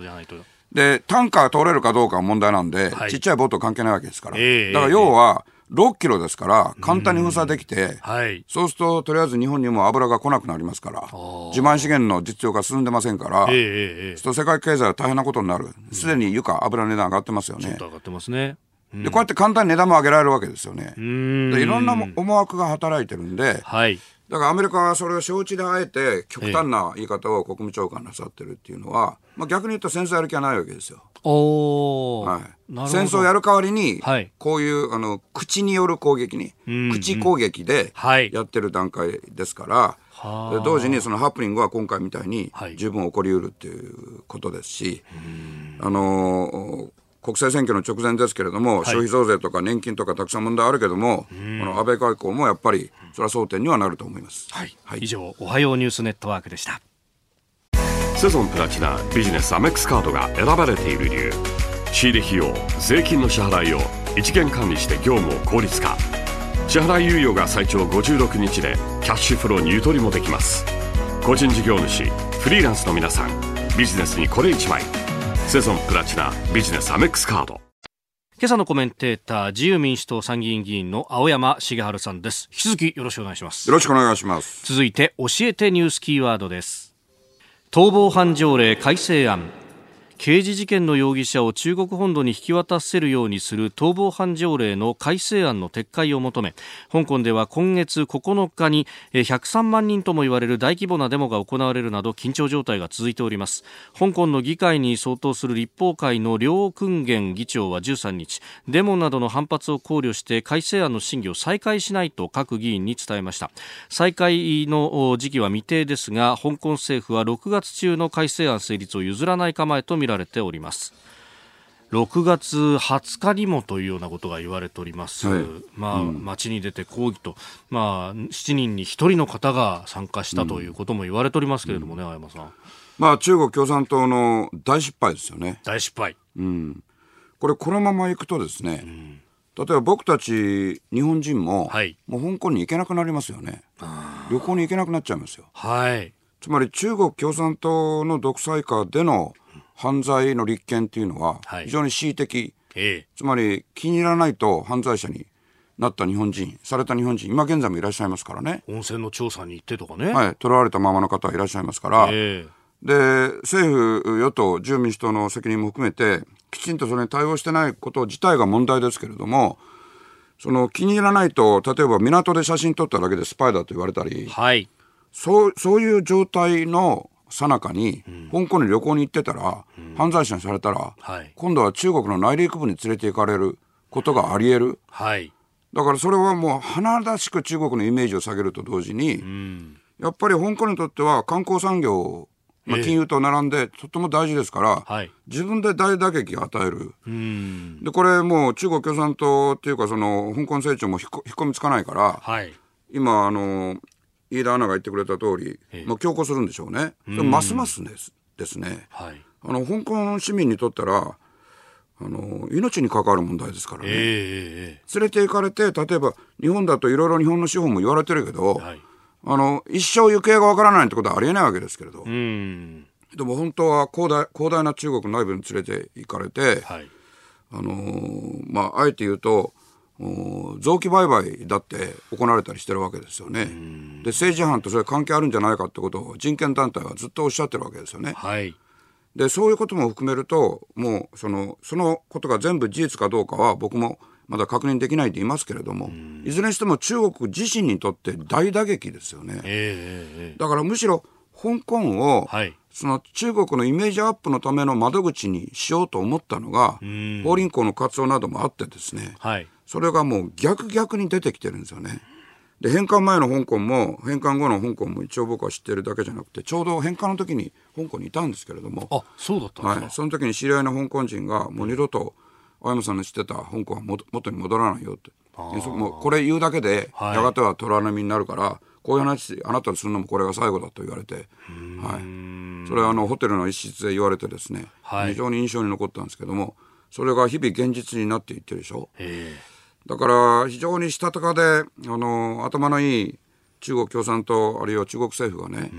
で、タンカー通れるかどうかは問題なんで、はいちっちゃいボート関係ないわけですから。ええだから要は、6キロですから、簡単に封鎖できて、はい。そうすると、とりあえず日本にも油が来なくなりますから、自慢資源の実用が進んでませんから、ええええええ。そうすると世界経済は大変なことになる。すでに床、油の値段上がってますよねちょっと。上がってますね。で、こうやって簡単に値段も上げられるわけですよねう。ーん。でいろんな思惑が働いてるんで、はい。だからアメリカはそれを承知であえて極端な言い方を国務長官なさってるっていうのは、まあ、逆に言うと戦争やる気はないわけですよ。戦争をやる代わりに、はい。こういうあの口による攻撃に、ん口攻撃ではい。やってる段階ですから、はあ。で同時にそのハプニングは今回みたいにはい。十分起こりうるっていうことですし、あの国政選挙の直前ですけれども、い。消費増税とか年金とかたくさん問題あるけども、この安倍外交もやっぱりそれは争点にはなると思います。はい。はい。以上、おはようニュースネットワークでした。セゾンプラチナビジネスアメックスカードが選ばれている理由。仕入れ費用税金の支払いを一元管理して業務を効率化。支払い猶予が最長56日でキャッシュフローにゆとりもできます。個人事業主フリーランスの皆さんビジネスにこれ一枚セゾンプラチナビジネスアメックスカード今朝のコメンテーター、自由民主党参議院議員の青山茂春さんです。引き続きよろしくお願いしますよ。ろしくお願いします。続いて、教えてニュースキーワードです。逃亡犯条例改正案。刑事事件の容疑者を中国本土に引き渡せるようにする逃亡犯条例の改正案の撤回を求め香港では今月9日にえ103万人とも言われる大規模なデモが行われるなど緊張状態が続いております。香港の議会に相当する立法会の梁君元議長は13日デモなどの反発を考慮して改正案の審議を再開しないと各議員に伝えました。再開の時期は未定ですが香港政府は6月中の改正案成立を譲らない構えとみられております6月20日にもというようなことが言われております。はいまあ、街に出て抗議と、まあ、7人に1人の方が参加したということも言われておりますけれどもね、青山さん。まあ中国共産党の大失敗ですよね。大失敗。これこのままいくとですね、例えば僕たち日本人も、はいもう香港に行けなくなりますよね。旅行に行けなくなっちゃいますよ。はい。つまり中国共産党の独裁下での犯罪の立件っていうのははい非常に恣意的、ええ。つまり気に入らないと犯罪者になった日本人、された日本人、今現在もいらっしゃいますからね。温泉の調査に行ってとかね。はい、捕らわれたままの方はいらっしゃいますから、えで政府、与党、自由民主党の責任も含めて、きちんとそれに対応してないこと自体が問題ですけれども、その気に入らないと、例えば港で写真撮っただけでスパイだと言われたりえ。、はい。そうそういう状態の最中に、香港に旅行に行ってたら、犯罪者にされたら、はい今度は中国の内陸部に連れて行かれることがあり得る。はい。だからそれはもう華々しく中国のイメージを下げると同時に、やっぱり香港にとっては観光産業、まあ、ええ金融と並んでとっても大事ですから、はい自分で大打撃を与える。うん。で、これもう中国共産党っていうかその香港成長も引っこ引っ込みつかないから、はい。今、あの、飯田アナが言ってくれた通りええ、もう強行するんでしょうね。ますますですですね。はい。あの、香港市民にとったら、あの、命に関わる問題ですからね。ええええ連れて行かれて、例えば日本だといろいろ日本の司法も言われてるけど、ええはい。あの、一生行方がわからないってことはありえないわけですけれど、うん。でも本当は広大広大な中国内部に連れて行かれて、はい。あのーまあ、あえて言うと、お臓器売買だって行われたりしてるわけですよね。で、政治犯とそれ関係あるんじゃないかってことを人権団体はずっとおっしゃってるわけですよね。はい。で、そういうことも含めると、もう、その、そのことが全部事実かどうかは僕もまだ確認できないと言いますけれども、いずれにしても中国自身にとって大打撃ですよね。ええええええだからむしろ香港を、はい。その中国のイメージアップのための窓口にしようと思ったのが、法輪功の活動などもあってですね、はい。それがもう逆逆に出てきてるんですよね。で、返還前の香港も、返還後の香港も一応僕は知ってるだけじゃなくて、ちょうど返還の時に香港にいたんですけれども、あ、そうだったんですか。はい、その時に知り合いの香港人が、もう二度と、青山さんの知ってた香港は元元に戻らないよって。もうこれ言うだけで、はいやがては虎波になるから、こういう話、あなたとするのもこれが最後だと言われて、はい。それはあの、ホテルの一室で言われてですね、はい非常に印象に残ったんですけども、それが日々現実になっていってるでしょ。えだから、非常にしたたかで、あの、頭のいい中国共産党、あるいは中国政府がね、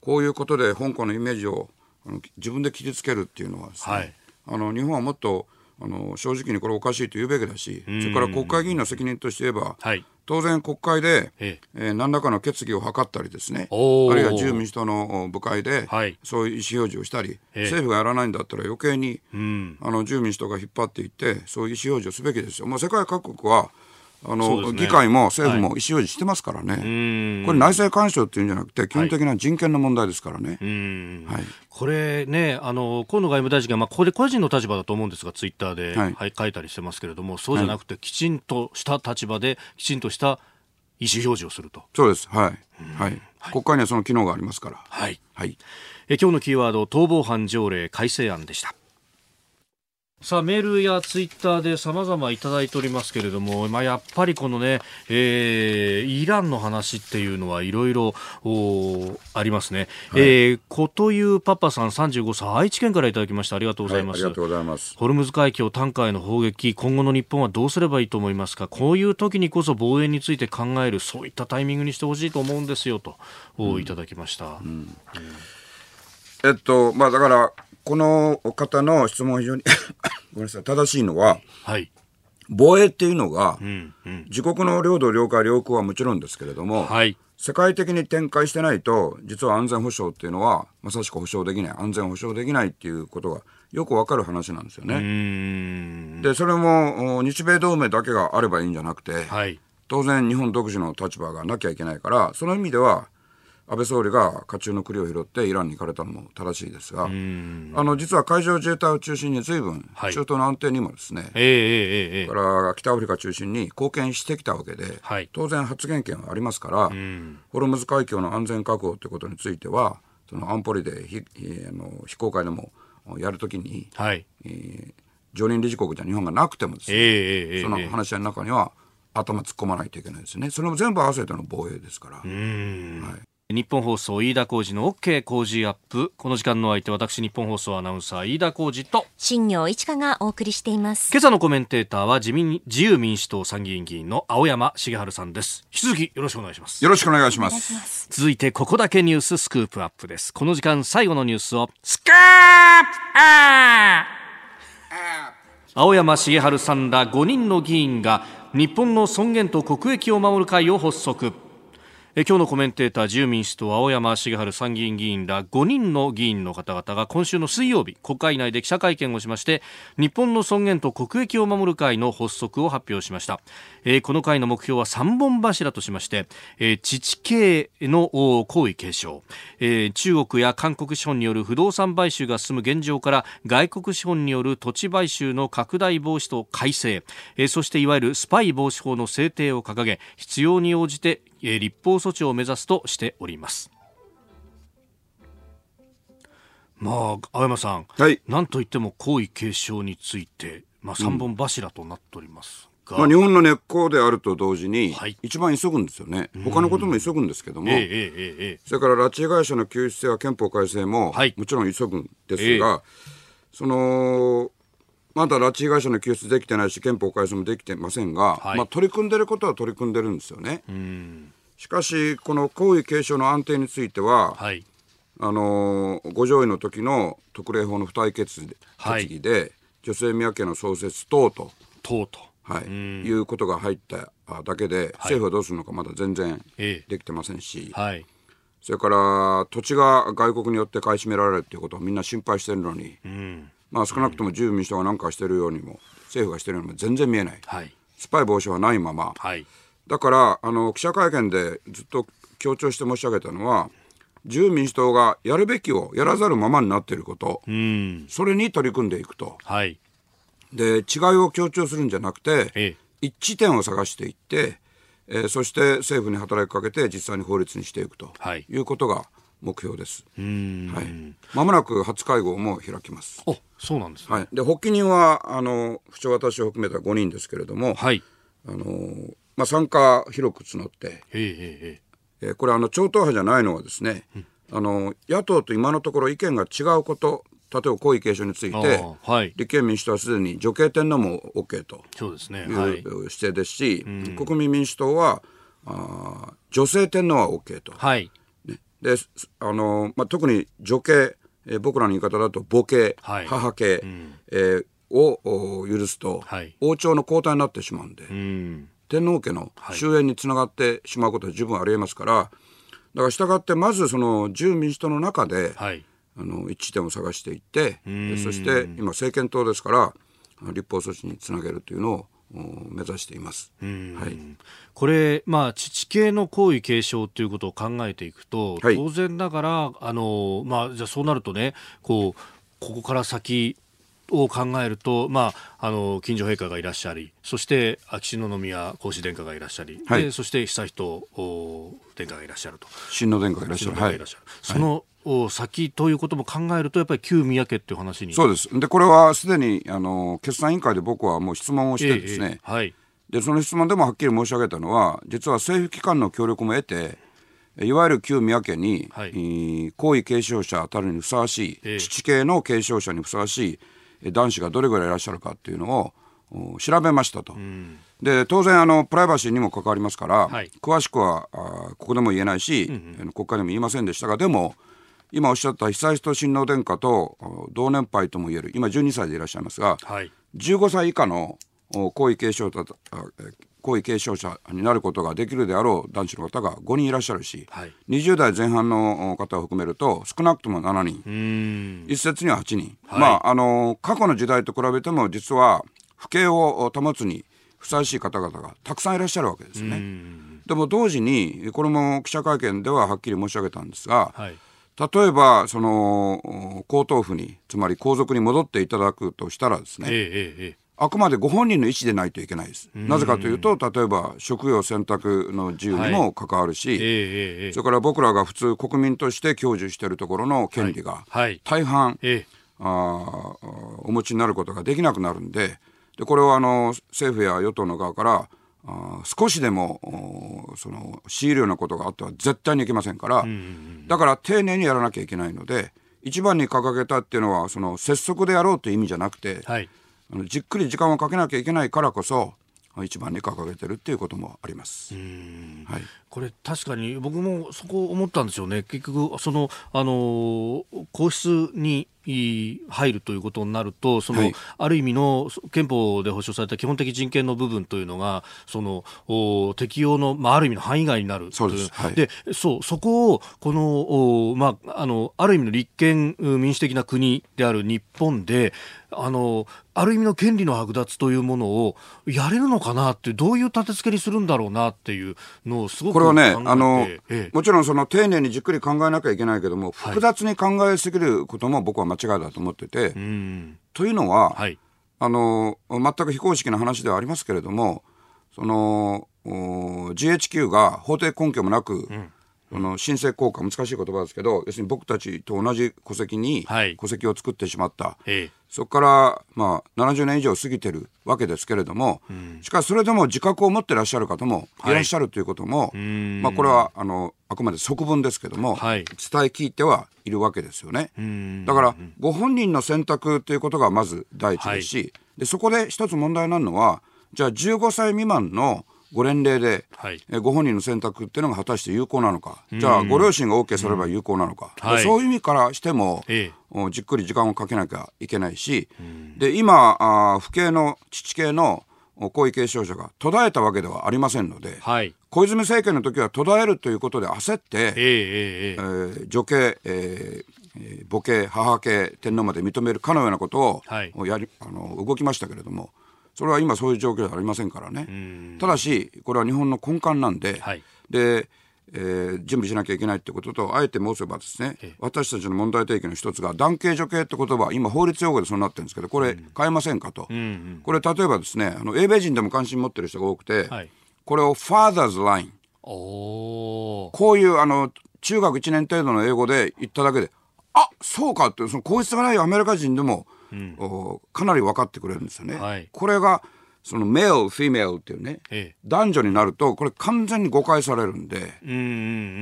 こういうことで香港のイメージをあの自分で傷つけるっていうのはですね、はい。あの日本はもっとあの正直にこれおかしいと言うべきだし、それから国会議員の責任として言えば、はい。当然国会で、ええ。ー何らかの決議を図ったりですね、あるいは自由民主党の部会で、はい。そういう意思表示をしたり、ええ。政府がやらないんだったら余計に、ん。あの自由民主党が引っ張っていって、そういう意思表示をすべきですよ。もう世界各国はあの、ね議会も政府も意思表示してますからね、これ内政干渉っていうんじゃなくて、基本的な人権の問題ですからね。うんはいこれね、あの河野外務大臣が、まあ、これ個人の立場だと思うんですが、ツイッターで、ははいい書いたりしてますけれども、そうじゃなくて、きちんとした立場で、きちんとした意思表示をすると。そうです。はい。はい。国会にはその機能がありますから。はい。はい。え今日のキーワード、逃亡犯条例改正案でした。さあメールやツイッターで様々いただいておりますけれども、まあ、やっぱりこのね、えーイランの話っていうのはいろいろおありますね。えーこというパパさん35歳、愛知県からいただきました。ありがとうございます。はいありがとうございます。ホルムズ海峡タンカーへの砲撃、今後の日本はどうすればいいと思いますか、こういう時にこそ防衛について考える、そういったタイミングにしてほしいと思うんですよと、おいただきました。えっと、まあだから、この方の質問は非常に ごめんなさい、正しいのは、はい。防衛っていうのが、うん、うん。自国の領土、領海、領空はもちろんですけれども、はい。世界的に展開してないと、実は安全保障っていうのは、まさしく保障できない、安全保障できないっていうことがよくわかる話なんですよね。ん。で、それも、お日米同盟だけがあればいいんじゃなくて、はい。当然日本独自の立場がなきゃいけないから、その意味では、安倍総理が甲冑の栗を拾ってイランに行かれたのも正しいですが、あの、実は海上自衛隊を中心に随分、はい。中東の安定にもですね、ええええから北アフリカ中心に貢献してきたわけで、はい。当然発言権はありますから、ホルムズ海峡の安全確保ということについては、その安保理でひひあの非公開でもやるときに、はい。えー常任理事国じゃ日本がなくてもですね、ええええええ。その話し合いの中には頭突っ込まないといけないですね。それも全部合わせての防衛ですから。日本放送飯田浩司の OK 工事アップ。この時間の相手私日本放送アナウンサー飯田浩司と。新業一華がお送りしています。今朝のコメンテーターは自民自由民主党参議院議員の青山茂春さんです。引き続きよろしくお願いします。よろしくお願いします。続いてここだけニューススクープアップです。この時間最後のニュースをスクープアップ。青山茂春さんら5人の議員が日本の尊厳と国益を守る会を発足え今日のコメンテーター自由民主党青山茂春参議院議員ら5人の議員の方々が今週の水曜日国会内で記者会見をしまして日本の尊厳と国益を守る会の発足を発表しました、えこの会の目標は3本柱としまして、えー自治系のお皇位継承、え中国や韓国資本による不動産買収が進む現状から外国資本による土地買収の拡大防止と改正、えそしていわゆるスパイ防止法の制定を掲げ必要に応じて、立法措置を目指すとしております。まあ青山さん、はい。なんといっても皇位継承について、まあ、3本柱となっておりますが、まあ、日本の根っこであると同時にはい、一番急ぐんですよね。他のことも急ぐんですけども、ええええええそれから拉致被害者の救出や憲法改正もはい。もちろん急ぐんですが、そのまだ拉致被害者の救出できてないし憲法改正もできてませんが、はい。まあ、取り組んでることは取り組んでるんですよね。しかしこの皇位継承の安定については、はい。あのーご上位の時の特例法の付帯決はい。決議で、女性宮家の創設等と、とうと。はい、いうことが入っただけで、政府はどうするのかまだ全然ええ。できてませんし、はい。それから土地が外国によって買い占められるっていうことをみんな心配してるのに、まあ少なくとも自由民主党が何かしてるようにも政府がしてるようにも全然見えない、はい。スパイ防止はないまま、はいだからあの記者会見でずっと強調して申し上げたのは自由民主党がやるべきをやらざるままになっていること、うん。それに取り組んでいくと。はい。で違いを強調するんじゃなくて、ええ。一致点を探していって、えーそして政府に働きかけて実際に法律にしていくと。はい。いうことが目標です。はい。まもなく初会合も開きます。おそうなんですね。はい。で発起人はあの不調私を含めた5人ですけれども、はい。あのまあ参加広く募って、えーこれあの超党派じゃないのはですね、あの野党と今のところ意見が違うこと、例えば皇位継承について、はい。立憲民主党はすでに女系天皇も OK と。そうですね。いうはい。指定ですし、国民民主党はあー女性天皇は OK と、はい。ね。ですあのまあ、特に女系、えー僕らの言い方だと母系、はい。母系、えーをお許すと、はい。王朝の交代になってしまうんで、うん天皇家の終焉につながってしまうことは十分ありえますからだから従ってまずその自由民主党の中で、はい。あの一致点を探していってでそして今政権党ですから立法措置につなげるというのをお目指しています。はい。これ、まあ、父系の皇位継承ということを考えていくと、はい。当然ながら、あのまあ、じゃあそうなるとね、こうここから先を考えると、まあ、あの近所陛下がいらっしゃり、そして秋篠宮皇嗣殿下がいらっしゃり、はいでそして悠仁お殿下がいらっしゃると。新の殿下がいらっしゃる。はいその、お先ということも考えると、やっぱり旧宮家っていう話に。そうです。で、これはすでに、あの、決算委員会で僕はもう質問をしてですね、ええええはい。で、その質問でもはっきり申し上げたのは、実は政府機関の協力も得て、いわゆる旧宮家に、はいえー皇位継承者たるにふさわしい、ええ父系の継承者にふさわしいえー男子がどれぐらいいらっしゃるかっていうのをお調べましたと。で当然あのプライバシーにも関わりますから、はい詳しくはここでも言えないし、あの国会でも言いませんでしたがでも今おっしゃった久仁親王殿下とお同年配とも言える今12歳でいらっしゃいますが、はい。15歳以下のお皇位継承者皇位継承者になることができるであろう男子の方が5人いらっしゃるし、はい20代前半のお方を含めると少なくとも7人、うん。一説には8人、はいまああの過去の時代と比べても実は不敬を保つにふさわしい方々がたくさんいらっしゃるわけですね。でも同時にこれも記者会見でははっきり申し上げたんですが、はい。例えばそのお皇統府につまり皇族に戻っていただくとしたらですね、ええあくまでご本人の意思でないといけないです。なぜかというと例えば職業選択の自由にも関わるし、ええええええ。それから僕らが普通国民として享受しているところの権利がはい。大半、ええ。あお持ちになることができなくなるんで。でこれはあの政府や与党の側からあ少しでもその強いるようなことがあっては絶対にいけませんから、だから丁寧にやらなきゃいけないので一番に掲げたっていうのはその拙速でやろうという意味じゃなくて、はい、あのじっくり時間をかけなきゃいけないからこそ一番に掲げてるっていうこともあります。はい、これ確かに僕もそこ思ったんですよね。結局そのあの皇室に入るということになると、その、はい、ある意味の憲法で保障された基本的人権の部分というのが、その適用の、まあ、ある意味の範囲外になるそうです、はい、でそうそこをこの、まあ、あのある意味の立憲民主的な国である日本で、あのある意味の権利の剥奪というものをやれるのかなって、どういう立て付けにするんだろうなっていうのをすごくこれはね、あの、ええ、もちろんその丁寧にじっくり考えなきゃいけないけども、複雑に考えすぎることも僕は間違いだと思ってて、はい、というのは、はい、あの、全く非公式な話ではありますけれども、その、GHQ が法定根拠もなく、うんその申請効果難しい言葉ですけど要するに僕たちと同じ戸籍に戸籍を作ってしまった、はい、そこから、まあ、70年以上過ぎてるわけですけれども、うん、しかしそれでも自覚を持ってらっしゃる方もい。らっしゃるということも、はい、まあ、これはあのあくまで側文ですけども、はい、伝え聞いてはいるわけですよね。だからご本人の選択ということがまず第一ですし、でそこで一つ問題になるのはじゃあ15歳未満のご年齢で、はい、えご本人の選択っていうのが果たして有効なのか、じゃあご両親が OK すれば有効なのか、はい、そういう意味からしても、ええ、じっくり時間をかけなきゃいけないし、で今あ、父系の父系の皇位継承者が途絶えたわけではありませんので、はい、小泉政権の時は途絶えるということで焦って、えええー、女系、えー、母系母系天皇まで認めるかのようなことを、はい、やりあの動きましたけれどもそれは今そういう状況ではありませんからね。ただしこれは日本の根幹なんで、はい、でえー、準備しなきゃいけないってこととあえて申せばですね私たちの問題提起の一つが男系女系って言葉今法律用語でそうなってるんですけどこれ変えませんかと、うんうん、これ例えばですねあの英米人でも関心持ってる人が多くて、はい、これを Father's Line こういうあの中学1年程度の英語で言っただけであそうかってその皇室がないアメリカ人でもうん、かなり分かってくれるんですよね。はい、これがそのメール、フィメールっていうね、ええ、男女になるとこれ完全に誤解されるんで、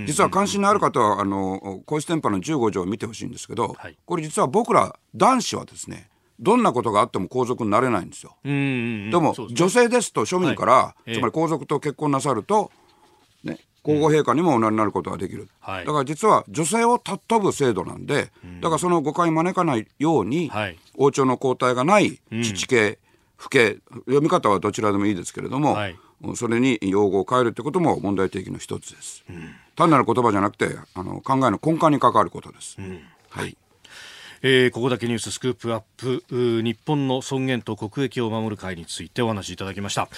実は関心のある方はあの皇室典範の15条を見てほしいんですけど、はい、これ実は僕ら男子はですねどんなことがあっても皇族になれないんですよ。でも、ね、女性ですと庶民から、はい、つまり皇族と結婚なさると、ね、皇后陛下にもおなりになることができる、だから実は女性を尊ぶ制度なんで、だからその誤解招かないように、はい、王朝の交代がない父系、父系読み方はどちらでもいいですけれども、はい、それに用語を変えるってことも問題提起の一つです、うん、単なる言葉じゃなくてあの考えの根幹に関わることです、うん、はいえー、ここだけニューススクープアップ日本の尊厳と国益を守る会についてお話しいただきました、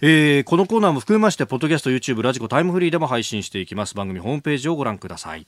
えー、このコーナーも含めましてポッドキャスト YouTube ラジコタイムフリーでも配信していきます。番組ホームページをご覧ください。